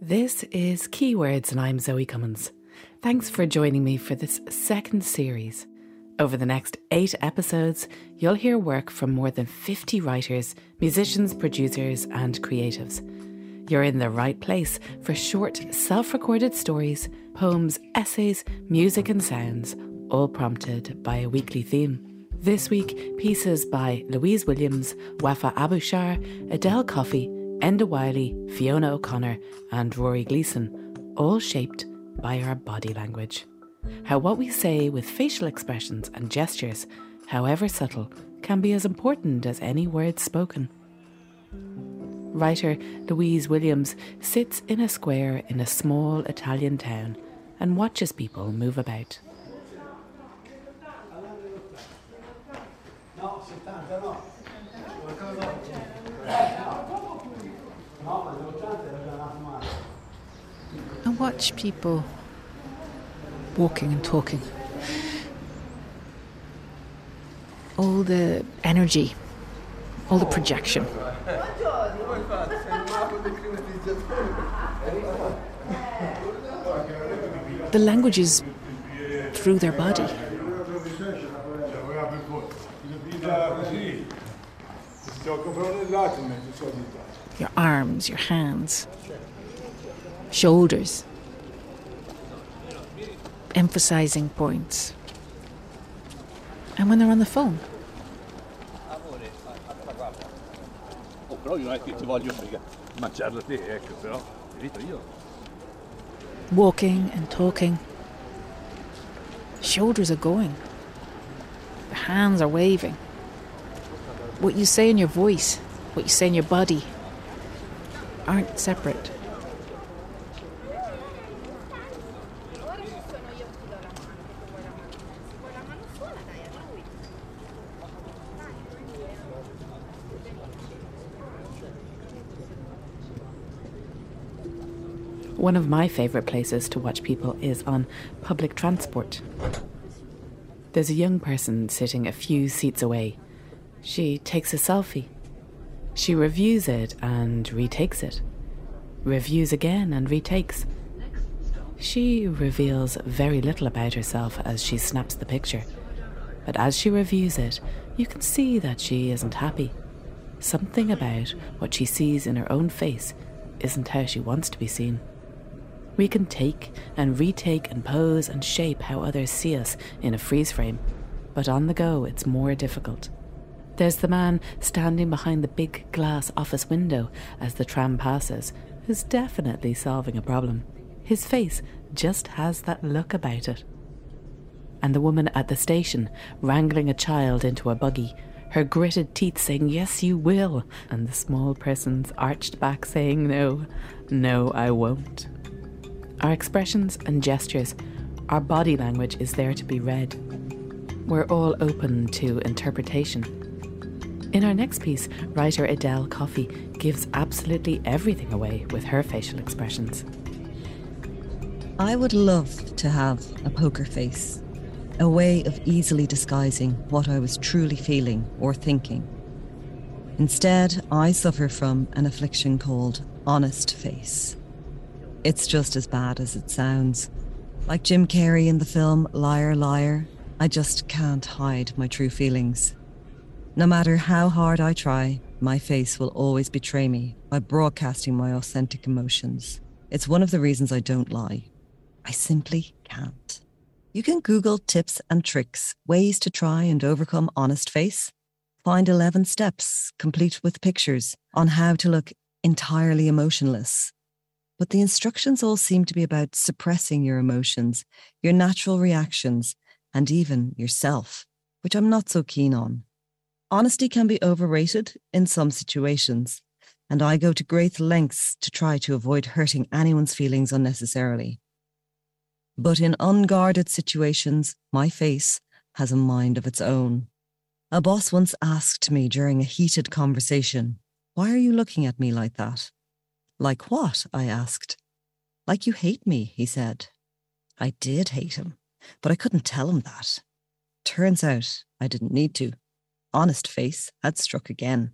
This is Keywords, and I'm Zoe Cummins. Thanks for joining me for this second series. Over the next eight episodes, you'll hear work from more than 50 writers, musicians, producers, and creatives. You're in the right place for short, self recorded stories, poems, essays, music, and sounds, all prompted by a weekly theme. This week, pieces by Louise Williams, Wafa Abushar, Adele Coffey, Enda Wiley, Fiona O'Connor, and Rory Gleeson, all shaped by our body language. How what we say with facial expressions and gestures, however subtle, can be as important as any words spoken. Writer Louise Williams sits in a square in a small Italian town and watches people move about. I watch people walking and talking. All the energy, all the projection. The language is through their body. Your arms, your hands, shoulders, emphasizing points. And when they're on the phone, walking and talking, shoulders are going, the hands are waving. What you say in your voice, what you say in your body, aren't separate. One of my favourite places to watch people is on public transport. There's a young person sitting a few seats away. She takes a selfie. She reviews it and retakes it. Reviews again and retakes. She reveals very little about herself as she snaps the picture. But as she reviews it, you can see that she isn't happy. Something about what she sees in her own face isn't how she wants to be seen. We can take and retake and pose and shape how others see us in a freeze frame, but on the go it's more difficult. There's the man standing behind the big glass office window as the tram passes, who's definitely solving a problem. His face just has that look about it. And the woman at the station, wrangling a child into a buggy, her gritted teeth saying, Yes, you will, and the small person's arched back saying, No, no, I won't. Our expressions and gestures, our body language is there to be read. We're all open to interpretation. In our next piece, writer Adele Coffey gives absolutely everything away with her facial expressions. I would love to have a poker face, a way of easily disguising what I was truly feeling or thinking. Instead, I suffer from an affliction called honest face. It's just as bad as it sounds. Like Jim Carrey in the film Liar, Liar, I just can't hide my true feelings. No matter how hard I try, my face will always betray me by broadcasting my authentic emotions. It's one of the reasons I don't lie. I simply can't. You can Google tips and tricks, ways to try and overcome honest face. Find 11 steps, complete with pictures, on how to look entirely emotionless. But the instructions all seem to be about suppressing your emotions, your natural reactions, and even yourself, which I'm not so keen on. Honesty can be overrated in some situations, and I go to great lengths to try to avoid hurting anyone's feelings unnecessarily. But in unguarded situations, my face has a mind of its own. A boss once asked me during a heated conversation, Why are you looking at me like that? Like what? I asked. Like you hate me, he said. I did hate him, but I couldn't tell him that. Turns out I didn't need to. Honest face had struck again.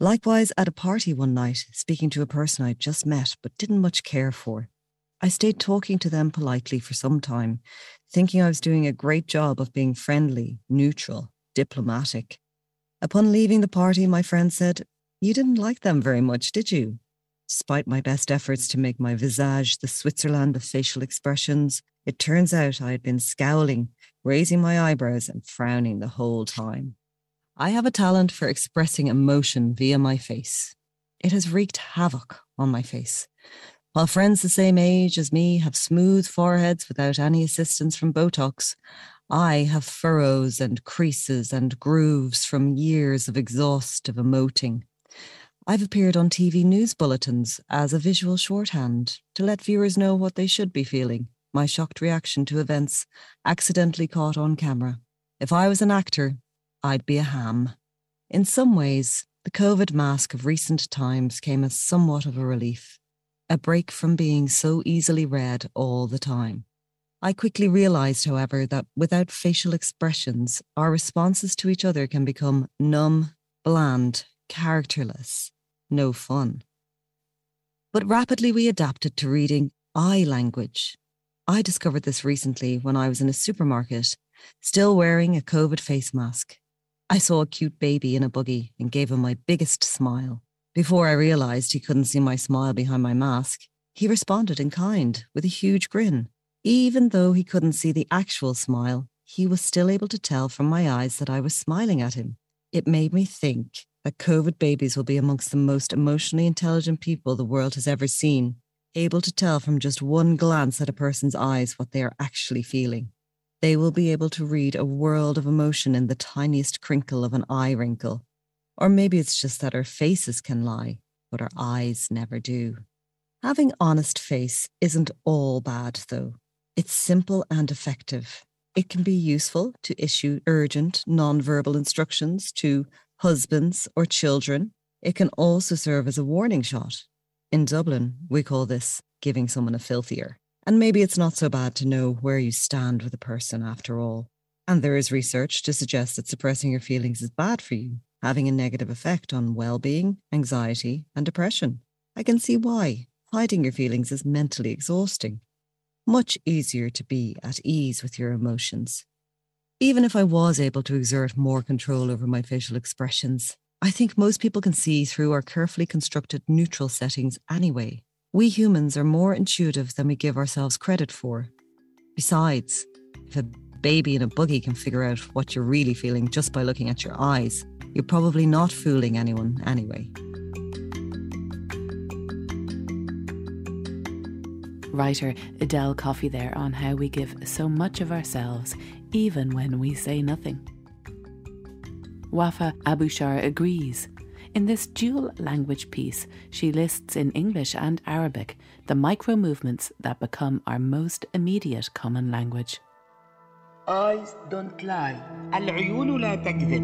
Likewise, at a party one night, speaking to a person I'd just met but didn't much care for. I stayed talking to them politely for some time, thinking I was doing a great job of being friendly, neutral, diplomatic. Upon leaving the party, my friend said, You didn't like them very much, did you? Despite my best efforts to make my visage the Switzerland of facial expressions, it turns out I had been scowling, raising my eyebrows, and frowning the whole time. I have a talent for expressing emotion via my face. It has wreaked havoc on my face. While friends the same age as me have smooth foreheads without any assistance from Botox, I have furrows and creases and grooves from years of exhaustive emoting. I've appeared on TV news bulletins as a visual shorthand to let viewers know what they should be feeling, my shocked reaction to events accidentally caught on camera. If I was an actor, I'd be a ham. In some ways, the COVID mask of recent times came as somewhat of a relief, a break from being so easily read all the time. I quickly realized, however, that without facial expressions, our responses to each other can become numb, bland, characterless, no fun. But rapidly we adapted to reading eye language. I discovered this recently when I was in a supermarket, still wearing a COVID face mask. I saw a cute baby in a buggy and gave him my biggest smile. Before I realized he couldn't see my smile behind my mask, he responded in kind with a huge grin. Even though he couldn't see the actual smile, he was still able to tell from my eyes that I was smiling at him. It made me think that COVID babies will be amongst the most emotionally intelligent people the world has ever seen, able to tell from just one glance at a person's eyes what they are actually feeling. They will be able to read a world of emotion in the tiniest crinkle of an eye wrinkle. Or maybe it's just that our faces can lie, but our eyes never do. Having honest face isn't all bad, though. It's simple and effective. It can be useful to issue urgent, non-verbal instructions to husbands, or children. It can also serve as a warning shot. In Dublin, we call this giving someone a filthier. And maybe it's not so bad to know where you stand with a person after all. And there is research to suggest that suppressing your feelings is bad for you, having a negative effect on well being, anxiety, and depression. I can see why. Hiding your feelings is mentally exhausting. Much easier to be at ease with your emotions even if I was able to exert more control over my facial expressions, I think most people can see through our carefully constructed neutral settings anyway. We humans are more intuitive than we give ourselves credit for. Besides, if a baby in a buggy can figure out what you're really feeling just by looking at your eyes, you're probably not fooling anyone anyway. Writer Adele Coffey there on how we give so much of ourselves even when we say nothing. Wafa Abushar agrees. In this dual language piece, she lists in English and Arabic the micro movements that become our most immediate common language. Eyes don't lie. العيون لا تكذب.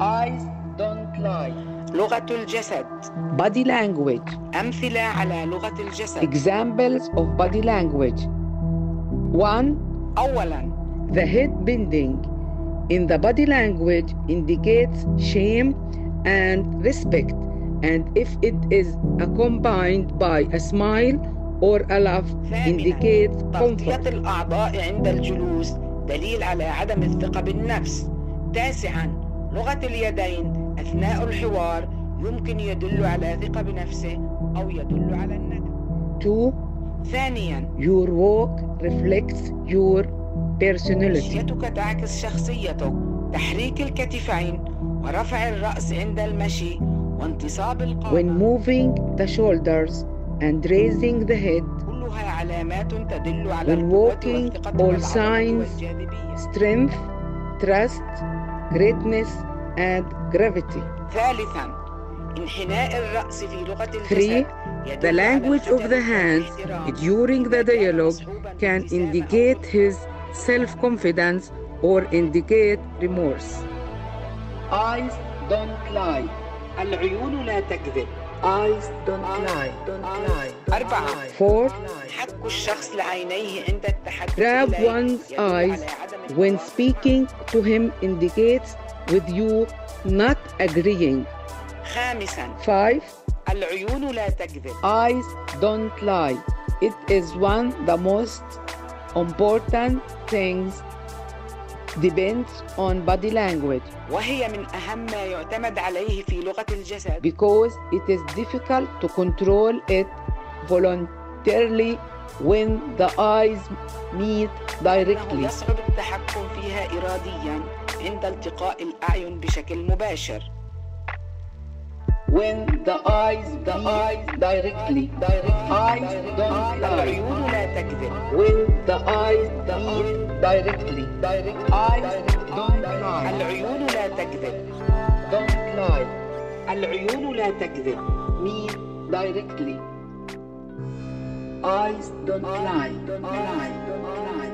Eyes don't lie. لغة الجسد. Body language. أمثلة على لغة الجسد. Examples of body language. One. أولاً the head bending in the body language indicates shame and respect, and if it is accompanied by a smile or a laugh, indicates comfort. الأعضاء عند الجلوس دليل على عدم الثقة بالنفس. تاسعا لغة اليدين أثناء الحوار يمكن يدل على ثقة بنفسه أو يدل على الندم. 2 ثانيا Your walk reflects your personality تعكس شخصيتك تحريك الكتفين ورفع الرأس عند المشي وانتصاب القامة When moving the shoulders and raising the head كلها علامات تدل على When walking all signs strength trust greatness and gravity ثالثا انحناء الرأس في لغة الجسد 3. The language of the hands during the dialogue can indicate his self-confidence or indicate remorse. Eyes don't lie. العيون لا تكذب. Eyes don't lie. Don't lie. أربعة. Four. حك الشخص لعينيه عند التحدث. Grab one's eyes when speaking to him indicates with you not agreeing. خامسا 5 العيون لا تكذب eyes don't lie it is one the most important things depends on body language وهي من أهم ما يعتمد عليه في لغة الجسد because it is difficult to control it voluntarily when the eyes meet directly يصعب التحكم فيها إراديا عند التقاء الأعين بشكل مباشر when the eyes the eyes directly direct eyes don't lie العيون لا تكذب when the eyes the directly direct eyes don't lie العيون لا تكذب don't lie العيون لا تكذب mean directly eyes don't lie don't lie don't lie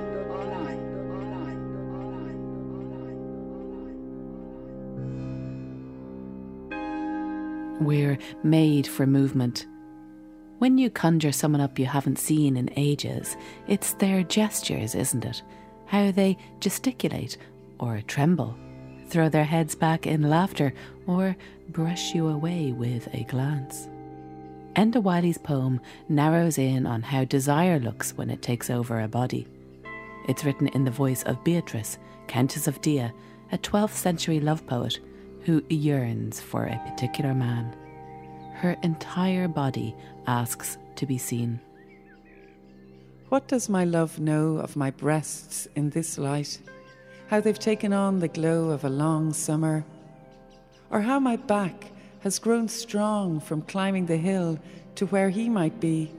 We're made for movement. When you conjure someone up you haven't seen in ages, it's their gestures, isn't it? How they gesticulate or tremble, throw their heads back in laughter, or brush you away with a glance. Enda Wiley's poem narrows in on how desire looks when it takes over a body. It's written in the voice of Beatrice, Countess of Dia, a 12th century love poet who yearns for a particular man. Her entire body asks to be seen. What does my love know of my breasts in this light? How they've taken on the glow of a long summer? Or how my back has grown strong from climbing the hill to where he might be?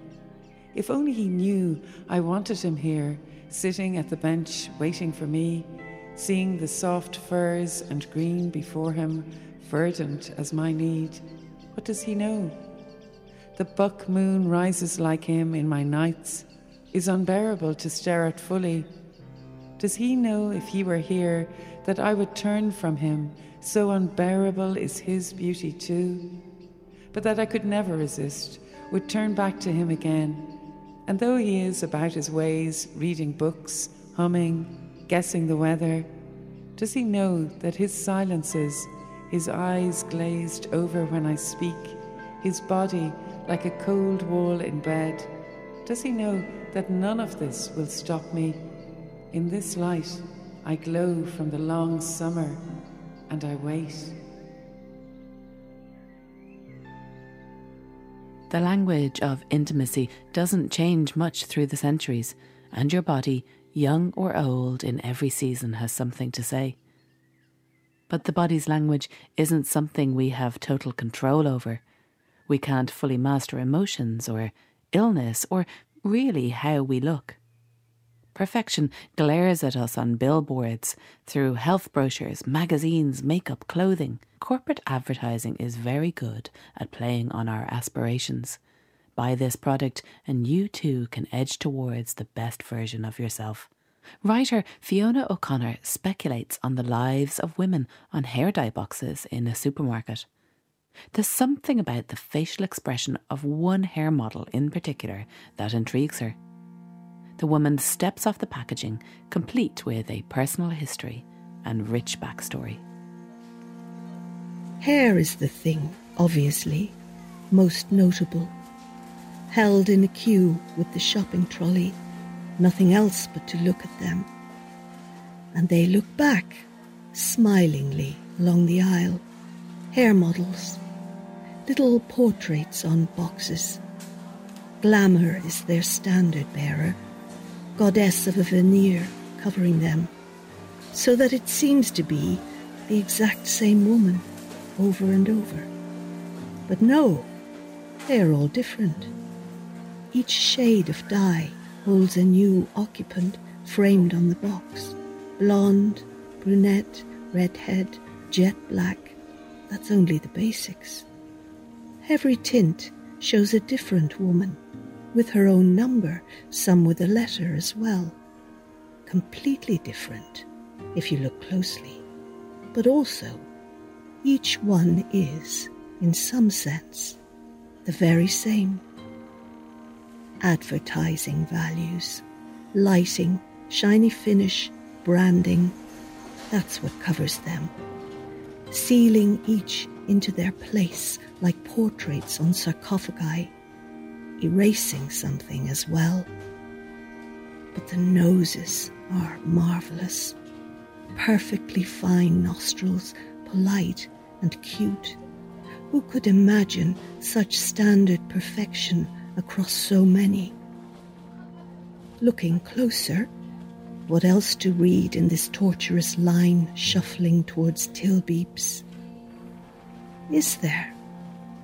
If only he knew I wanted him here, sitting at the bench waiting for me seeing the soft furs and green before him, verdant as my need. What does he know? The buck moon rises like him in my nights, is unbearable to stare at fully. Does he know if he were here that I would turn from him, so unbearable is his beauty too? But that I could never resist, would turn back to him again. And though he is about his ways, reading books, humming, guessing the weather? Does he know that his silences, his eyes glazed over when I speak, his body like a cold wall in bed? Does he know that none of this will stop me? In this light, I glow from the long summer and I wait. The language of intimacy doesn't change much through the centuries, and your body young or old, in every season has something to say. But the body's language isn't something we have total control over. We can't fully master emotions or illness or really how we look. Perfection glares at us on billboards, through health brochures, magazines, makeup, clothing. Corporate advertising is very good at playing on our aspirations. Buy this product, and you too can edge towards the best version of yourself. Writer Fiona O'Connor speculates on the lives of women on hair dye boxes in a supermarket. There's something about the facial expression of one hair model in particular that intrigues her. The woman steps off the packaging, complete with a personal history and rich backstory. Hair is the thing, obviously, most notable held in a queue with the shopping trolley, nothing else but to look at them. And they look back, smilingly, along the aisle. Hair models, little portraits on boxes. Glamour is their standard bearer, goddess of a veneer covering them, so that it seems to be the exact same woman over and over. But no, they're all different. Each shade of dye holds a new occupant framed on the box. Blonde, brunette, redhead, jet black. That's only the basics. Every tint shows a different woman, with her own number, some with a letter as well. Completely different, if you look closely. But also, each one is, in some sense, the very same advertising values, lighting, shiny finish, branding. That's what covers them, sealing each into their place like portraits on sarcophagi, erasing something as well. But the noses are marvellous. Perfectly fine nostrils, polite and cute. Who could imagine such standard perfection across so many? Looking closer, what else to read in this tortuous line shuffling towards Tilbeeps? Is there,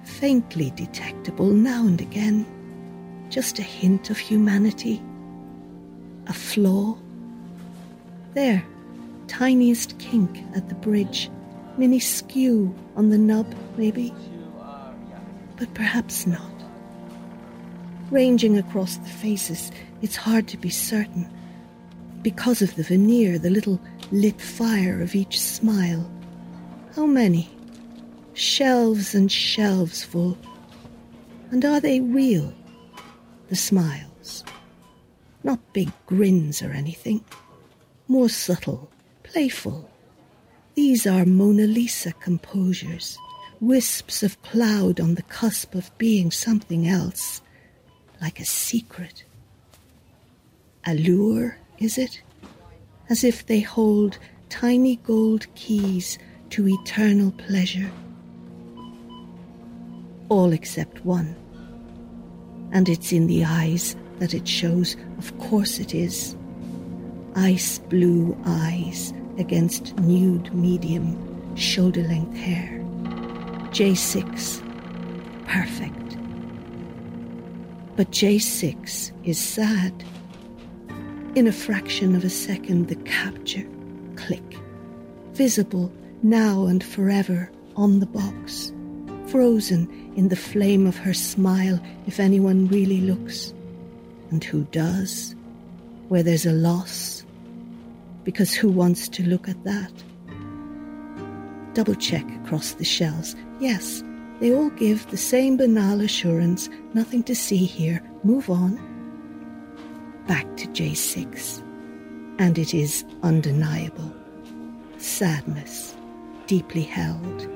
faintly detectable now and again, just a hint of humanity? A flaw? There, tiniest kink at the bridge, mini skew on the nub, maybe? But perhaps not. Ranging across the faces, it's hard to be certain. Because of the veneer, the little lit fire of each smile. How many? Shelves and shelves full. And are they real? The smiles. Not big grins or anything. More subtle, playful. These are Mona Lisa composures, wisps of cloud on the cusp of being something else, like a secret. Allure, is it? As if they hold tiny gold keys to eternal pleasure. All except one. And it's in the eyes that it shows, of course it is. Ice blue eyes against nude medium, shoulder length hair. J6. Perfect. But J6 is sad. In a fraction of a second, the capture, click, visible now and forever on the box, frozen in the flame of her smile if anyone really looks. And who does? Where there's a loss? Because who wants to look at that? Double check across the shelves. Yes, they all give the same banal assurance nothing to see here. Move on. Back to J6. And it is undeniable. Sadness, deeply held,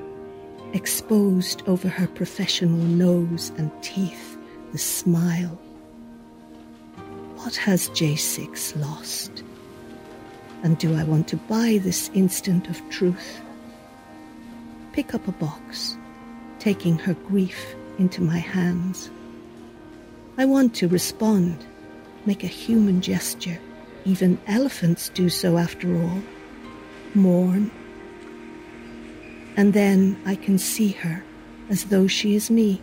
exposed over her professional nose and teeth, the smile. What has J6 lost? And do I want to buy this instant of truth? Pick up a box, taking her grief into my hands. I want to respond, make a human gesture. Even elephants do so after all. Mourn. And then I can see her as though she is me.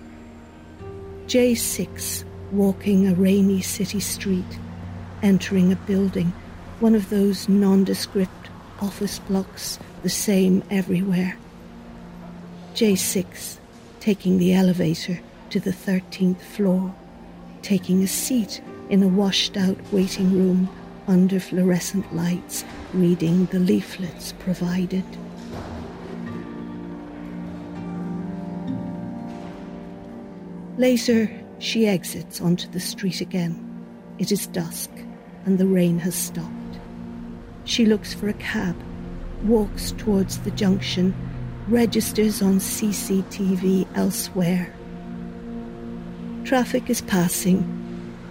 J6 walking a rainy city street, entering a building, one of those nondescript office blocks, the same everywhere. J6 taking the elevator to the 13th floor, taking a seat in a washed out waiting room under fluorescent lights, reading the leaflets provided. Later, she exits onto the street again. It is dusk, and the rain has stopped. She looks for a cab, walks towards the junction, registers on CCTV elsewhere. Traffic is passing,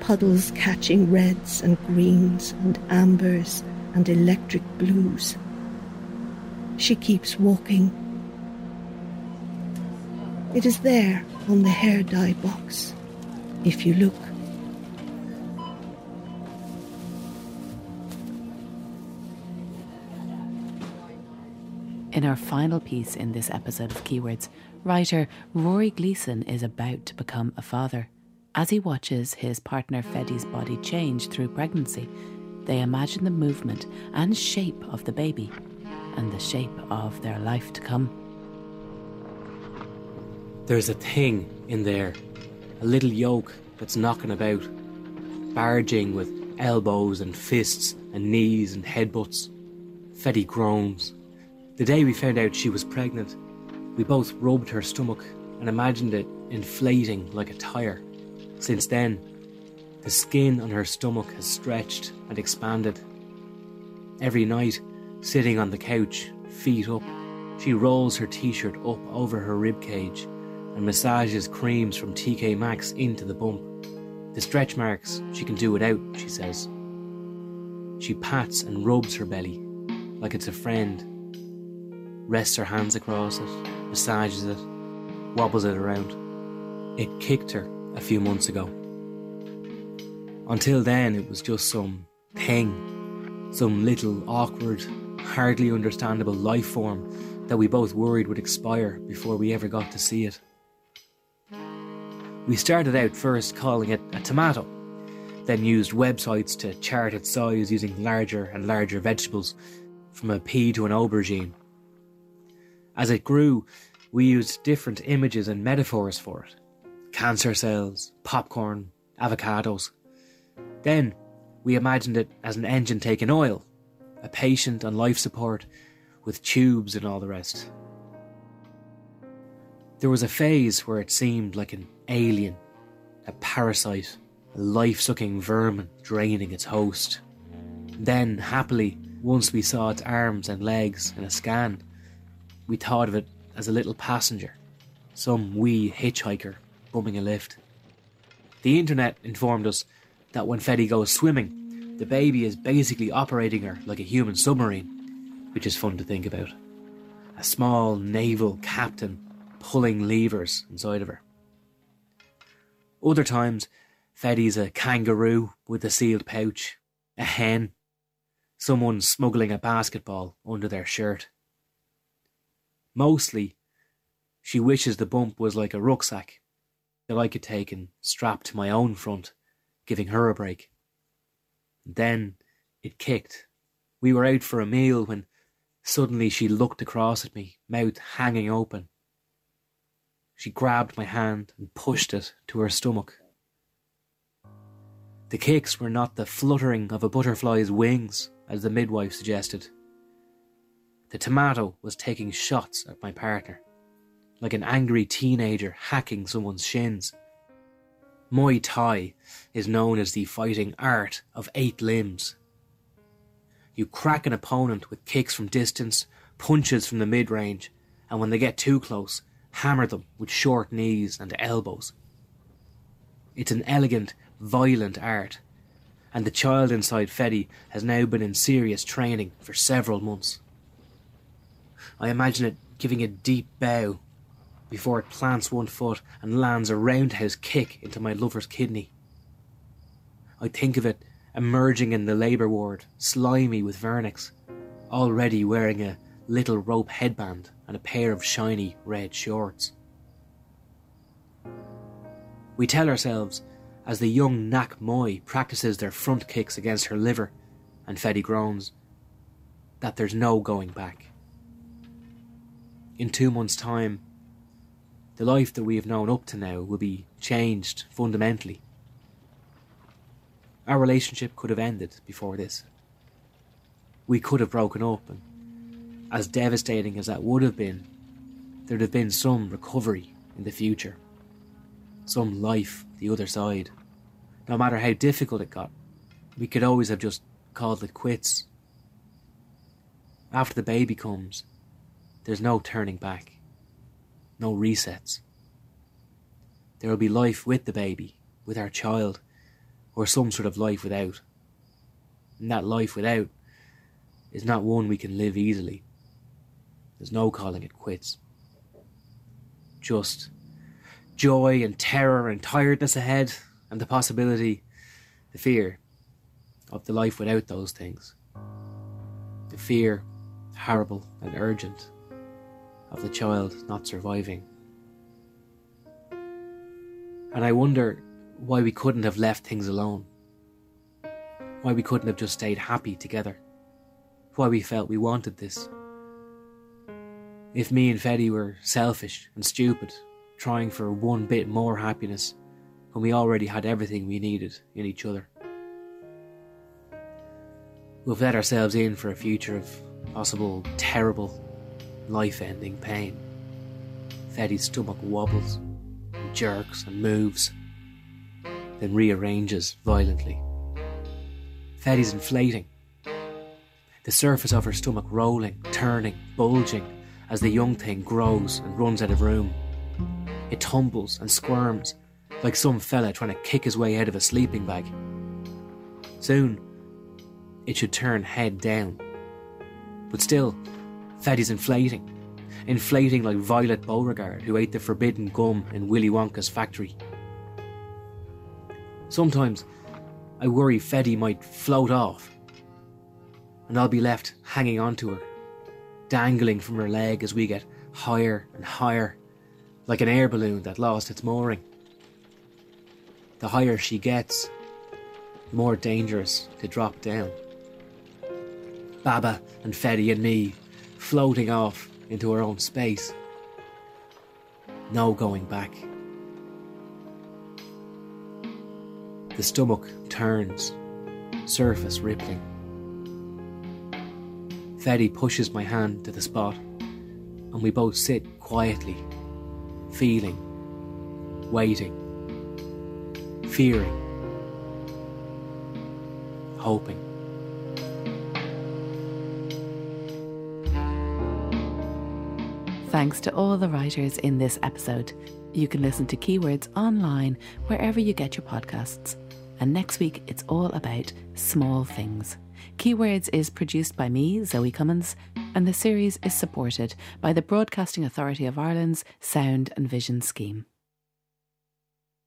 puddles catching reds and greens and ambers and electric blues. She keeps walking. It is there on the hair dye box, if you look. In our final piece in this episode of Keywords, writer Rory Gleeson is about to become a father. As he watches his partner Fedi's body change through pregnancy, they imagine the movement and shape of the baby and the shape of their life to come. There's a thing in there, a little yoke that's knocking about, barging with elbows and fists and knees and headbutts. Fedi groans. The day we found out she was pregnant, we both rubbed her stomach and imagined it inflating like a tyre. Since then, the skin on her stomach has stretched and expanded. Every night, sitting on the couch, feet up, She rolls her t shirt up over her rib cage and massages creams from TK Maxx into the bump. The stretch marks she can do without, she says. She pats and rubs her belly like it's a friend, rests her hands across it, massages it, wobbles it around. It kicked her a few months ago. Until then, it was just some thing, some little awkward, hardly understandable life form that we both worried would expire before we ever got to see it. We started out first calling it a tomato, then used websites to chart its size using larger and larger vegetables, from a pea to an aubergine. As it grew, we used different images and metaphors for it cancer cells, popcorn, avocados. Then we imagined it as an engine taking oil, a patient on life support with tubes and all the rest. There was a phase where it seemed like an alien, a parasite, a life sucking vermin draining its host. Then, happily, once we saw its arms and legs in a scan, we thought of it as a little passenger, some wee hitchhiker bumming a lift. The internet informed us that when Fetty goes swimming, the baby is basically operating her like a human submarine, which is fun to think about. A small naval captain pulling levers inside of her. Other times, Fetty's a kangaroo with a sealed pouch, a hen, someone smuggling a basketball under their shirt. Mostly, she wishes the bump was like a rucksack that I could take and strap to my own front, giving her a break. Then it kicked. We were out for a meal when suddenly she looked across at me, mouth hanging open. She grabbed my hand and pushed it to her stomach. The kicks were not the fluttering of a butterfly's wings, as the midwife suggested. The tomato was taking shots at my partner, like an angry teenager hacking someone's shins. Muay Thai is known as the fighting art of eight limbs. You crack an opponent with kicks from distance, punches from the mid range, and when they get too close, hammer them with short knees and elbows. It's an elegant, violent art, and the child inside Fetty has now been in serious training for several months. I imagine it giving a deep bow before it plants one foot and lands a roundhouse kick into my lover's kidney. I think of it emerging in the labour ward, slimy with vernix, already wearing a little rope headband and a pair of shiny red shorts. We tell ourselves, as the young Nak Muay practices their front kicks against her liver and Fetty groans, that there's no going back. In two months' time, the life that we have known up to now will be changed fundamentally. Our relationship could have ended before this. We could have broken up, and as devastating as that would have been, there'd have been some recovery in the future, some life the other side. No matter how difficult it got, we could always have just called it quits. After the baby comes, there's no turning back, no resets. There will be life with the baby, with our child, or some sort of life without. And that life without is not one we can live easily. There's no calling it quits. Just joy and terror and tiredness ahead, and the possibility, the fear of the life without those things. The fear, horrible and urgent, of the child not surviving. And I wonder why we couldn't have left things alone. Why we couldn't have just stayed happy together. Why we felt we wanted this. If me and Fetty were selfish and stupid, trying for one bit more happiness when we already had everything we needed in each other. We've let ourselves in for a future of possible terrible, life ending pain. Fetty's stomach wobbles, and jerks, and moves then rearranges violently. Fetty's inflating, the surface of her stomach rolling, turning, bulging, as the young thing grows and runs out of room. It tumbles and squirms like some fella trying to kick his way out of a sleeping bag. Soon, it should turn head down. But still, Fetty's inflating. Inflating like Violet Beauregarde, who ate the forbidden gum in Willy Wonka's factory. Sometimes I worry Fetty might float off, and I'll be left hanging onto her, dangling from her leg as we get higher and higher, like an air balloon that lost its mooring. The higher she gets, the more dangerous to drop down. Baba and Fetty and me floating off into her own space. No going back. The stomach turns, surface rippling. Fetty pushes my hand to the spot, and we both sit quietly, feeling, waiting, fearing, hoping. Thanks to all the writers in this episode. You can listen to Keywords online wherever you get your podcasts. And next week, it's all about small things. Keywords is produced by me, Zoe Cummins, and the series is supported by the Broadcasting Authority of Ireland's Sound and Vision Scheme.